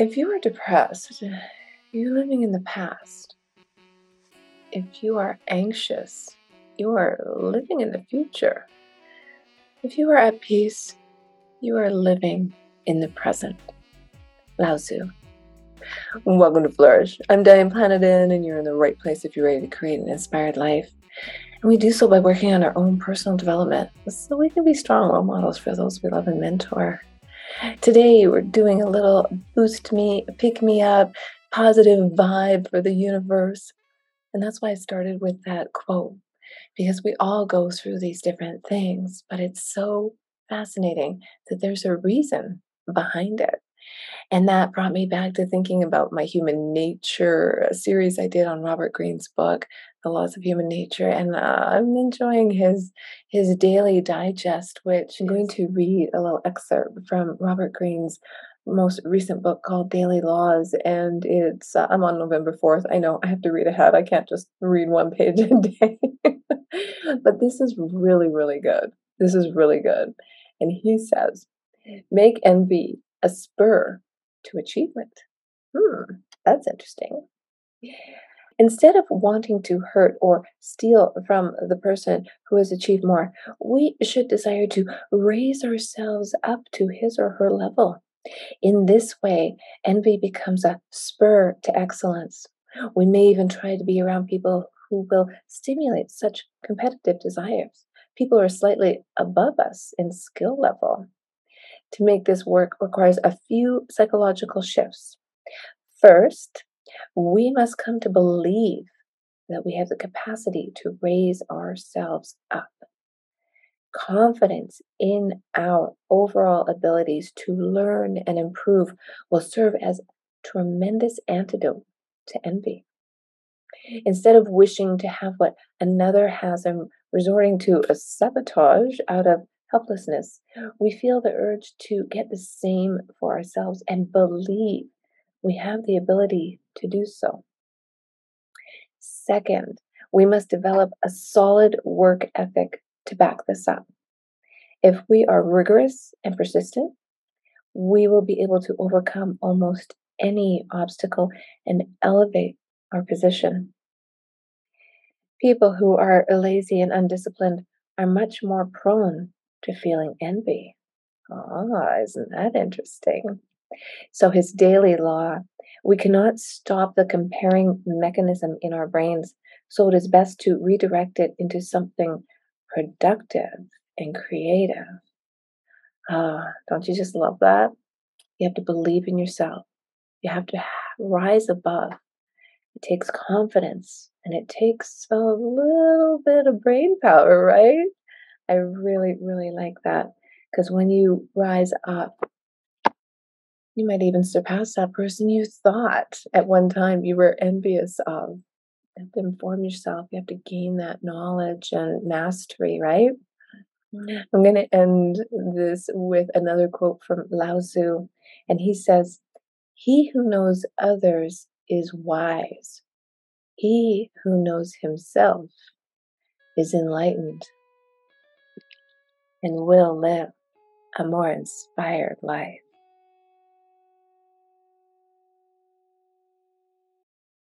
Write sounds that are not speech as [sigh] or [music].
If you are depressed, you're living in the past. If you are anxious, you are living in the future. If you are at peace, you are living in the present. Lao Tzu. Welcome to Flourish. I'm Diane Planadin, and you're in the right place if you're ready to create an inspired life. And we do so by working on our own personal development so we can be strong role models for those we love and mentor. Today, we're doing a little boost me, pick me up, positive vibe for the universe. And that's why I started with that quote, because we all go through these different things, but it's so fascinating that there's a reason behind it. And that brought me back to thinking about my human nature series I did on Robert Greene's book, The Laws of Human Nature. And uh, I'm enjoying his his daily digest, which I'm going to read a little excerpt from Robert Greene's most recent book called Daily Laws. And it's, uh, I'm on November 4th. I know I have to read ahead. I can't just read one page a day. [laughs] but this is really, really good. This is really good. And he says, make envy a spur to achievement. Hmm, that's interesting. Instead of wanting to hurt or steal from the person who has achieved more, we should desire to raise ourselves up to his or her level. In this way, envy becomes a spur to excellence. We may even try to be around people who will stimulate such competitive desires. People who are slightly above us in skill level to make this work requires a few psychological shifts. First, we must come to believe that we have the capacity to raise ourselves up. Confidence in our overall abilities to learn and improve will serve as tremendous antidote to envy. Instead of wishing to have what another has and resorting to a sabotage out of helplessness, we feel the urge to get the same for ourselves and believe we have the ability to do so. Second, we must develop a solid work ethic to back this up. If we are rigorous and persistent, we will be able to overcome almost any obstacle and elevate our position. People who are lazy and undisciplined are much more prone to feeling envy. Ah, isn't that interesting? So, his daily law we cannot stop the comparing mechanism in our brains, so it is best to redirect it into something productive and creative. Ah, don't you just love that? You have to believe in yourself. You have to rise above. It takes confidence and it takes a little bit of brain power, right? I really, really like that because when you rise up, you might even surpass that person you thought at one time you were envious of. You have to inform yourself, you have to gain that knowledge and mastery, right? Mm. I'm going to end this with another quote from Lao Tzu, and he says, He who knows others is wise. He who knows himself is enlightened and will live a more inspired life.